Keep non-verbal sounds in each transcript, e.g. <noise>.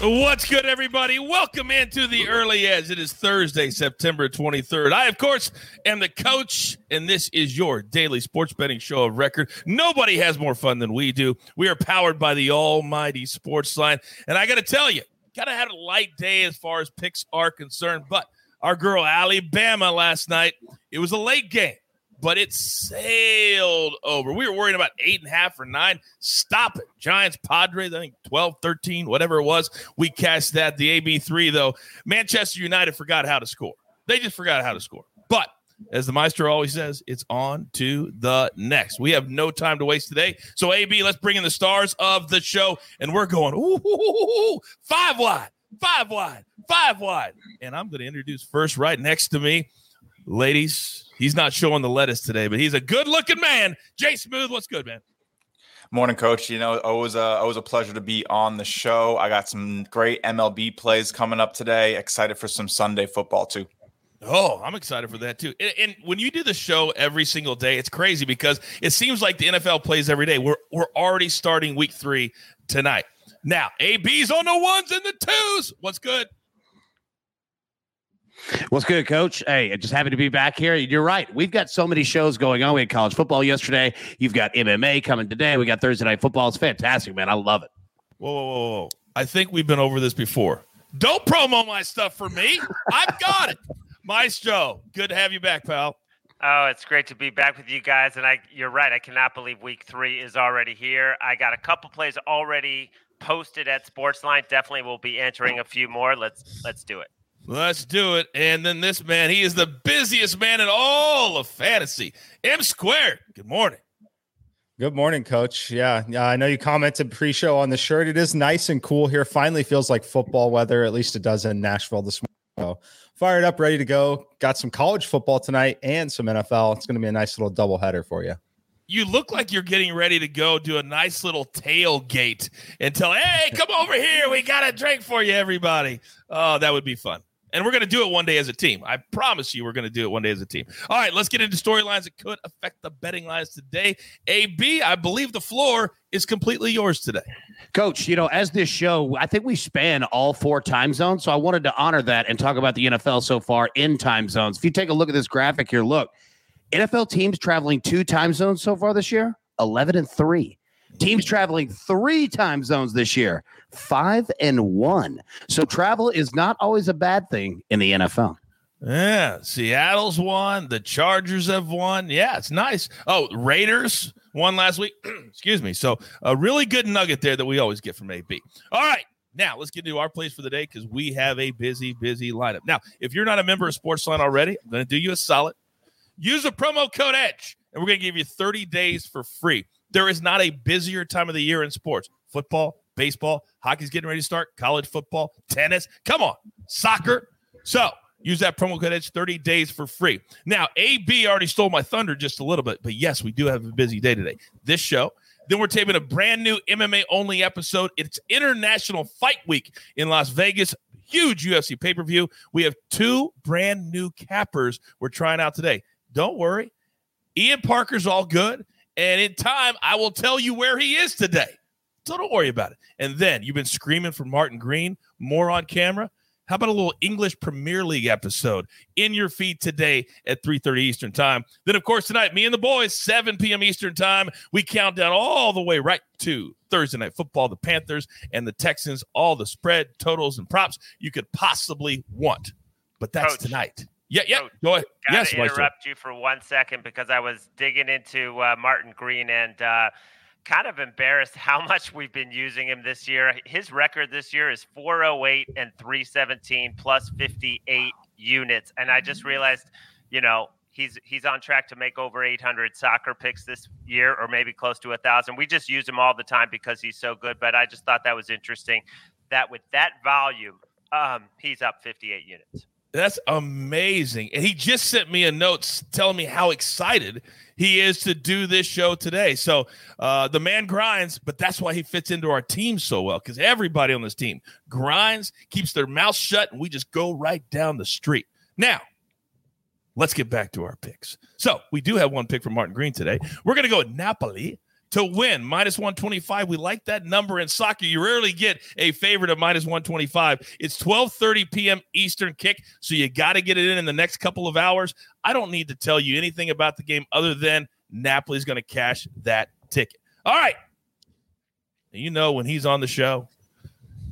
What's good, everybody? Welcome into the early edge. It is Thursday, September 23rd. I, of course, am the coach, and this is your daily sports betting show of record. Nobody has more fun than we do. We are powered by the almighty sports line. And I got to tell you, kind of had a light day as far as picks are concerned, but our girl Alabama last night, it was a late game but it sailed over. We were worrying about eight and a half or nine. Stop it. Giants, Padres, I think 12, 13, whatever it was. We cashed that. The AB3, though, Manchester United forgot how to score. They just forgot how to score. But as the Meister always says, it's on to the next. We have no time to waste today. So, AB, let's bring in the stars of the show. And we're going, ooh five wide, five wide, five wide. And I'm going to introduce first right next to me, ladies He's not showing the lettuce today, but he's a good looking man. Jay Smooth, what's good, man? Morning, coach. You know, always a always a pleasure to be on the show. I got some great MLB plays coming up today. Excited for some Sunday football too. Oh, I'm excited for that too. And, and, when you do the show every single day, it's crazy because it seems like the NFL plays every day. We're we're already starting week three tonight. Now, AB's on the ones and the twos. What's good? What's good, coach? Hey, just happy to be back here. You're right. We've got so many shows going on. We had college football yesterday. You've got MMA coming today. We got Thursday night football. It's fantastic, man. I love it. Whoa, whoa, whoa, whoa. I think we've been over this before. Don't promo my stuff for me. I've got it. Maestro, good to have you back, pal. Oh, it's great to be back with you guys. And I you're right. I cannot believe week three is already here. I got a couple plays already posted at Sportsline. Definitely will be entering a few more. Let's let's do it. Let's do it. And then this man, he is the busiest man in all of fantasy. M squared. Good morning. Good morning, coach. Yeah, yeah, I know you commented pre-show on the shirt. It is nice and cool here. Finally feels like football weather. At least it does in Nashville this morning. So fired up, ready to go. Got some college football tonight and some NFL. It's going to be a nice little double header for you. You look like you're getting ready to go do a nice little tailgate and tell, "Hey, come over here. We got a drink for you, everybody." Oh, that would be fun. And we're going to do it one day as a team. I promise you, we're going to do it one day as a team. All right, let's get into storylines that could affect the betting lines today. AB, I believe the floor is completely yours today. Coach, you know, as this show, I think we span all four time zones. So I wanted to honor that and talk about the NFL so far in time zones. If you take a look at this graphic here, look, NFL teams traveling two time zones so far this year 11 and three. Teams traveling three time zones this year five and one. So travel is not always a bad thing in the NFL. Yeah, Seattle's won. The Chargers have won. Yeah, it's nice. Oh, Raiders won last week. <clears throat> Excuse me. So a really good nugget there that we always get from AB. All right. Now let's get into our plays for the day because we have a busy, busy lineup. Now, if you're not a member of Sportsline already, I'm going to do you a solid. Use the promo code EDGE, and we're going to give you 30 days for free. There is not a busier time of the year in sports. Football, baseball, hockey's getting ready to start, college football, tennis. Come on, soccer. So use that promo code EDGE 30 days for free. Now, AB already stole my thunder just a little bit, but yes, we do have a busy day today. This show. Then we're taping a brand new MMA only episode. It's International Fight Week in Las Vegas. Huge UFC pay per view. We have two brand new cappers we're trying out today. Don't worry. Ian Parker's all good. And in time, I will tell you where he is today. So don't worry about it. And then you've been screaming for Martin Green, more on camera. How about a little English Premier League episode in your feed today at 3:30 Eastern Time? Then, of course, tonight, me and the boys, 7 p.m. Eastern Time, we count down all the way right to Thursday night football, the Panthers and the Texans, all the spread, totals, and props you could possibly want. But that's Coach, tonight. Yeah, yeah. Coach, go ahead. Yes, I interrupt you for one second because I was digging into uh, Martin Green and. Uh, kind of embarrassed <laughs> how much we've been using him this year. His record this year is 408 and 317 plus 58 units. And I just realized, you know, he's he's on track to make over 800 soccer picks this year or maybe close to a thousand. We just use him all the time because he's so good. But I just thought that was interesting that with that volume, um, he's up 58 units. That's amazing. And he just sent me a note telling me how excited he is to do this show today. So uh, the man grinds, but that's why he fits into our team so well because everybody on this team grinds, keeps their mouth shut, and we just go right down the street. Now, let's get back to our picks. So we do have one pick from Martin Green today. We're going to go with Napoli to win. Minus 125 we like that number in soccer. You rarely get a favorite of minus 125 it's 12:30 p.m. eastern kick so you got to get it in in the next couple of hours. I don't need to tell you anything about the game other than napoli's going to cash that ticket. All right. You know when he's on the show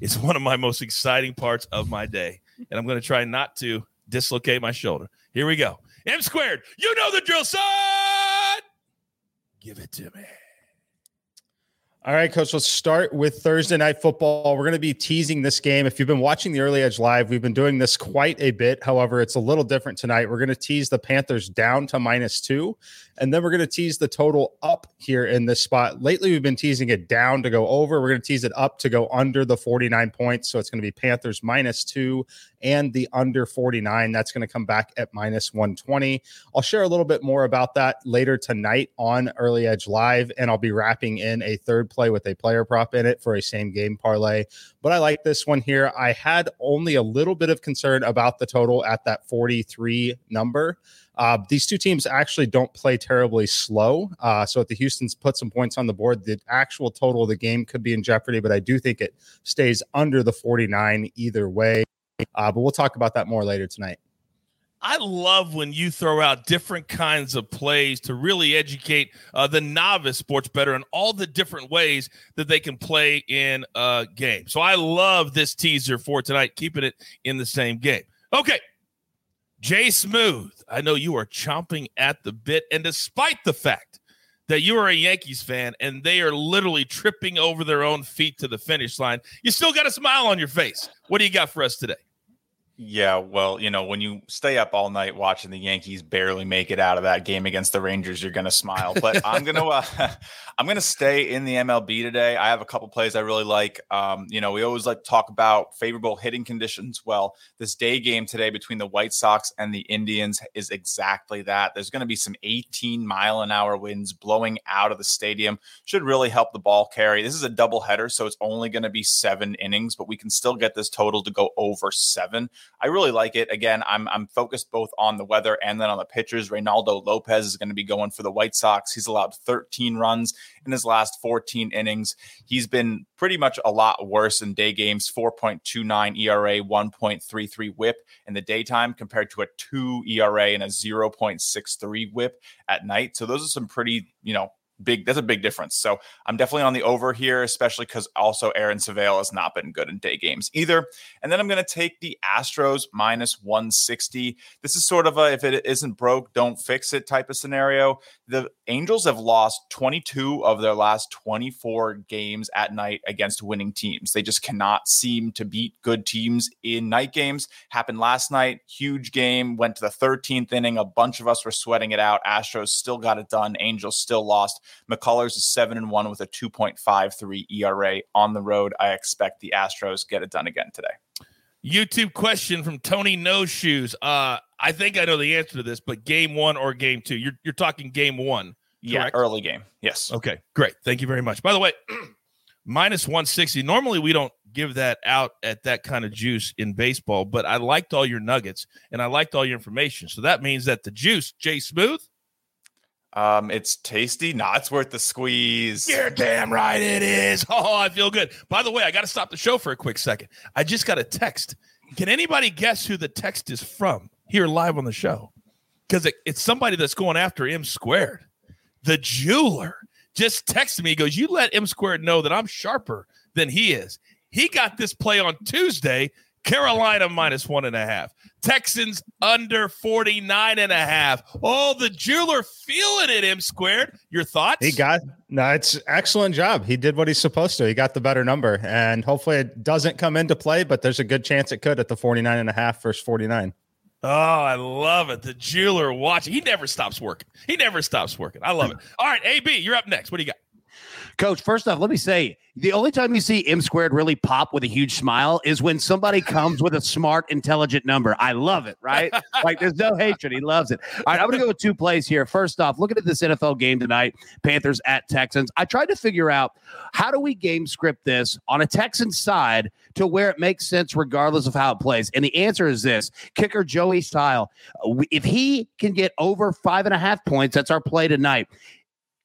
it's one of my most exciting parts of my day and i'm going to try not to dislocate my shoulder. Here we go. M squared. You know the drill son! Give it to me All right, coach, let's start with Thursday night football. We're going to be teasing this game. If you've been watching the early edge live, we've been doing this quite a bit. However, it's a little different tonight. We're going to tease the Panthers down to minus two, and then we're going to tease the total up here in this spot. Lately, we've been teasing it down to go over. We're going to tease it up to go under the 49 points. So it's going to be Panthers minus two and the under 49. That's going to come back at minus 120. I'll share a little bit more about that later tonight on Early Edge Live, and I'll be wrapping in a third play with a player prop in it for a same game parlay. But I like this one here. I had only a little bit of concern about the total at that 43 number. Uh, these two teams actually don't play terribly slow. Uh, so if the Houston's put some points on the board, the actual total of the game could be in jeopardy, but I do think it stays under the 49 either way. Uh, but we'll talk about that more later tonight. I love when you throw out different kinds of plays to really educate uh, the novice sports better and all the different ways that they can play in a game. So I love this teaser for tonight, keeping it in the same game. Okay. Jay Smooth, I know you are chomping at the bit. And despite the fact that you are a Yankees fan and they are literally tripping over their own feet to the finish line, you still got a smile on your face. What do you got for us today? Yeah, well, you know, when you stay up all night watching the Yankees barely make it out of that game against the Rangers, you're going to smile. But I'm going to uh, <laughs> I'm going to stay in the MLB today. I have a couple plays I really like. Um, you know, we always like to talk about favorable hitting conditions. Well, this day game today between the White Sox and the Indians is exactly that. There's going to be some 18 mile an hour winds blowing out of the stadium. Should really help the ball carry. This is a double header, so it's only going to be seven innings, but we can still get this total to go over seven. I really like it. Again, I'm I'm focused both on the weather and then on the pitchers. Reynaldo Lopez is going to be going for the White Sox. He's allowed 13 runs in his last 14 innings. He's been pretty much a lot worse in day games 4.29 ERA, 1.33 whip in the daytime compared to a 2 ERA and a 0.63 whip at night. So those are some pretty, you know, big that's a big difference. So I'm definitely on the over here, especially because also Aaron Civale has not been good in day games either. And then I'm going to take the Astros minus 160. This is sort of a if it isn't broke, don't fix it type of scenario. The Angels have lost 22 of their last 24 games at night against winning teams. They just cannot seem to beat good teams in night games. Happened last night, huge game, went to the 13th inning. A bunch of us were sweating it out. Astros still got it done. Angels still lost. McCullers is 7 and 1 with a 2.53 ERA on the road. I expect the Astros get it done again today. YouTube question from Tony No Shoes. Uh, I think I know the answer to this, but game one or game two? You're you're talking game one. Yeah, early game. Yes. Okay, great. Thank you very much. By the way, <clears throat> minus 160. Normally we don't give that out at that kind of juice in baseball, but I liked all your nuggets and I liked all your information. So that means that the juice, Jay Smooth, Um, it's tasty. Nah, it's worth the squeeze. You're damn right it is. <laughs> Oh, I feel good. By the way, I got to stop the show for a quick second. I just got a text. Can anybody guess who the text is from here live on the show? Because it, it's somebody that's going after M squared. The jeweler just texted me. He goes, You let M squared know that I'm sharper than he is. He got this play on Tuesday. Carolina minus one and a half. Texans under 49 and a half. Oh, the jeweler feeling it, M squared. Your thoughts? He got no, it's excellent job. He did what he's supposed to. He got the better number, and hopefully it doesn't come into play, but there's a good chance it could at the 49 and a half versus 49. Oh, I love it. The jeweler watching. He never stops working. He never stops working. I love <laughs> it. All right, AB, you're up next. What do you got? Coach, first off, let me say the only time you see M squared really pop with a huge smile is when somebody comes with a smart, intelligent number. I love it, right? <laughs> like there's no hatred. He loves it. All right, I'm going to go with two plays here. First off, looking at this NFL game tonight, Panthers at Texans. I tried to figure out how do we game script this on a Texans side to where it makes sense regardless of how it plays. And the answer is this kicker Joey Slye. If he can get over five and a half points, that's our play tonight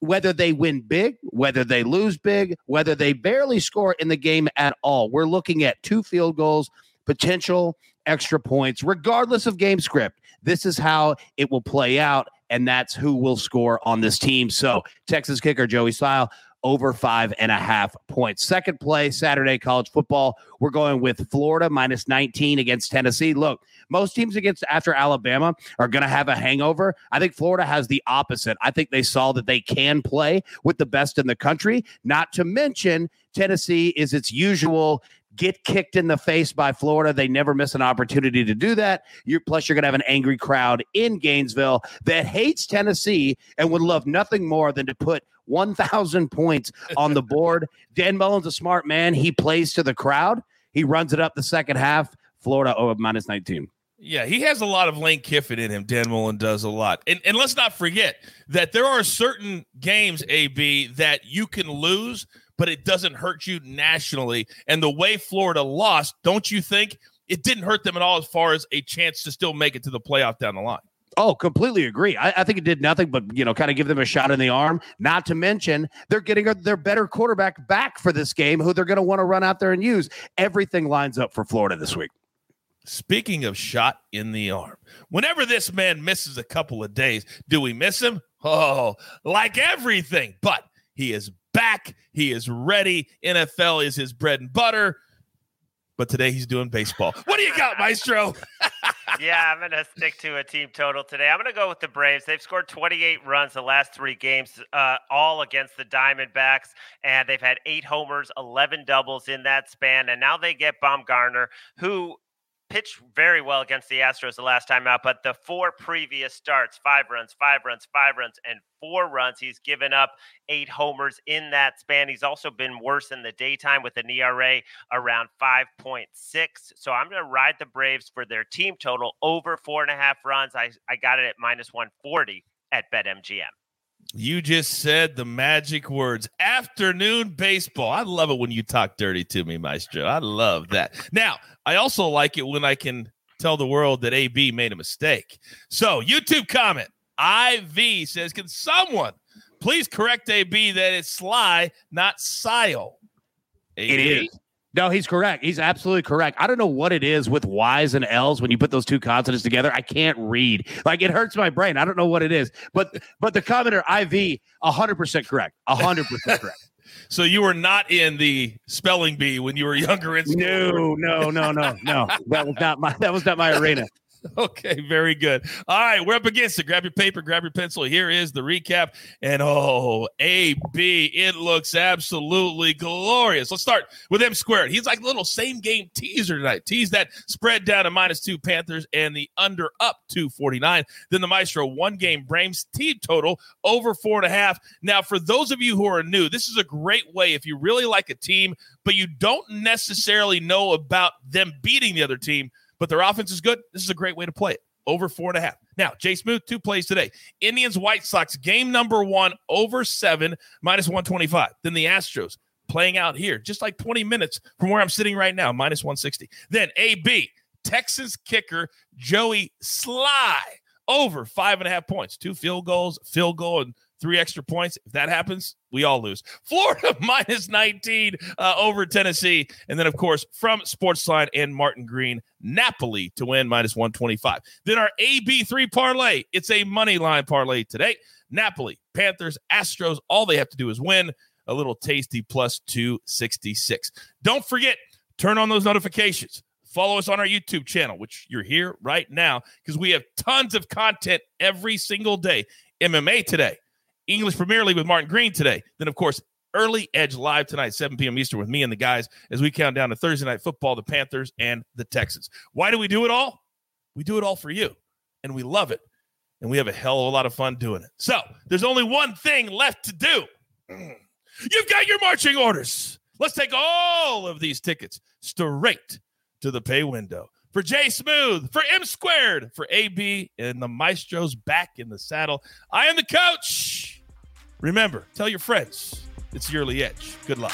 whether they win big, whether they lose big, whether they barely score in the game at all. We're looking at two field goals, potential extra points, regardless of game script. This is how it will play out, and that's who will score on this team. So, Texas kicker Joey Slye over five and a half points. Second play, Saturday college football. We're going with Florida minus 19 against Tennessee. Look, most teams against after Alabama are going to have a hangover. I think Florida has the opposite. I think they saw that they can play with the best in the country, not to mention Tennessee is its usual get kicked in the face by Florida. They never miss an opportunity to do that. You're, plus, you're going to have an angry crowd in Gainesville that hates Tennessee and would love nothing more than to put 1,000 points on the board. <laughs> Dan Mullen's a smart man. He plays to the crowd. He runs it up the second half. Florida oh, minus 19. Yeah, he has a lot of Lane Kiffin in him. Dan Mullen does a lot. And, and let's not forget that there are certain games, AB, that you can lose, but it doesn't hurt you nationally. And the way Florida lost, don't you think it didn't hurt them at all as far as a chance to still make it to the playoff down the line? Oh, completely agree. I, I, think it did nothing but you know kind of give them a shot in the arm. Not to mention they're getting their better quarterback back for this game, who they're going to want to run out there and use. Everything lines up for Florida this week. Speaking of shot in the arm, whenever this man misses a couple of days, do we miss him? Oh, like everything. But he is back. He is ready. NFL is his bread and butter. But today he's doing baseball. What do you got, Maestro? <laughs> yeah, I'm going to stick to a team total today. I'm going to go with the Braves. They've scored 28 runs the last three games, uh, all against the Diamondbacks, and they've had eight homers, 11 doubles in that span. And now they get Bumgarner, who pitched very well against the Astros the last time out, but the four previous starts, five runs, five runs, five runs, and four runs. He's given up eight homers in that span. He's also been worse in the daytime with an ERA around 5.6. So I'm going to ride the Braves for their team total over four and a half runs. I, I got it at minus 140 at BetMGM. You just said the magic words afternoon baseball. I love it when you talk dirty to me, Maestro. I love that. Now, I also like it when I can tell the world that AB made a mistake. So, YouTube comment IV says, Can someone please correct AB that it's Sly, not Sile? It is. No, he's correct. He's absolutely correct. I don't know what it is with Y's and L's when you put those two consonants together. I can't read. Like it hurts my brain. I don't know what it is. But but the commenter IV 100% correct. 100% correct. So you were not in the spelling bee when you were <laughs> younger in school. No, no, no, no, no. That was not my that was not my arena. <laughs> Okay, very good. All right, we're up against it. Grab your paper, grab your pencil. Here is the recap. And oh, AB, it looks absolutely glorious. Let's start with M squared. He's like little same game teaser tonight. Tease that spread down to minus two Panthers and the under up 249. Then the Maestro one game Braves team total over four and a half. Now, for those of you who are new, this is a great way if you really like a team, but you don't necessarily know about them beating the other team but their offense is good. This is a great way to play it. Over four and a half. Now, Jay Smooth, two plays today. Indians, White Sox, game number one, over seven, minus 125. Then the Astros playing out here, just like 20 minutes from where I'm sitting right now, minus 160. Then AB, Texas kicker, Joey Slye, over five and a half points, two field goals, field goal, and three extra points. If that happens, we all lose. Florida <laughs> minus 19 uh, over Tennessee. And then, of course, from Sportsline and Martin Green, Napoli to win minus 125. Then our AB3 parlay. It's a money line parlay today. Napoli, Panthers, Astros. All they have to do is win. A little tasty plus 266. Don't forget, turn on those notifications. Follow us on our YouTube channel, which you're here right now, because we have tons of content every single day. MMA today, English Premier League with Martin Green today. Then, of course, Early Edge live tonight, 7 p.m. Eastern, with me and the guys as we count down to Thursday night football, the Panthers and the Texans. Why do we do it all? We do it all for you, and we love it, and we have a hell of a lot of fun doing it. So, there's only one thing left to do. <clears throat> You've got your marching orders. Let's take all of these tickets straight to the pay window. For Jay Smooth, for M Squared, for AB, and the Maestro's back in the saddle. I am the coach. Remember, tell your friends it's Early Edge. Good luck.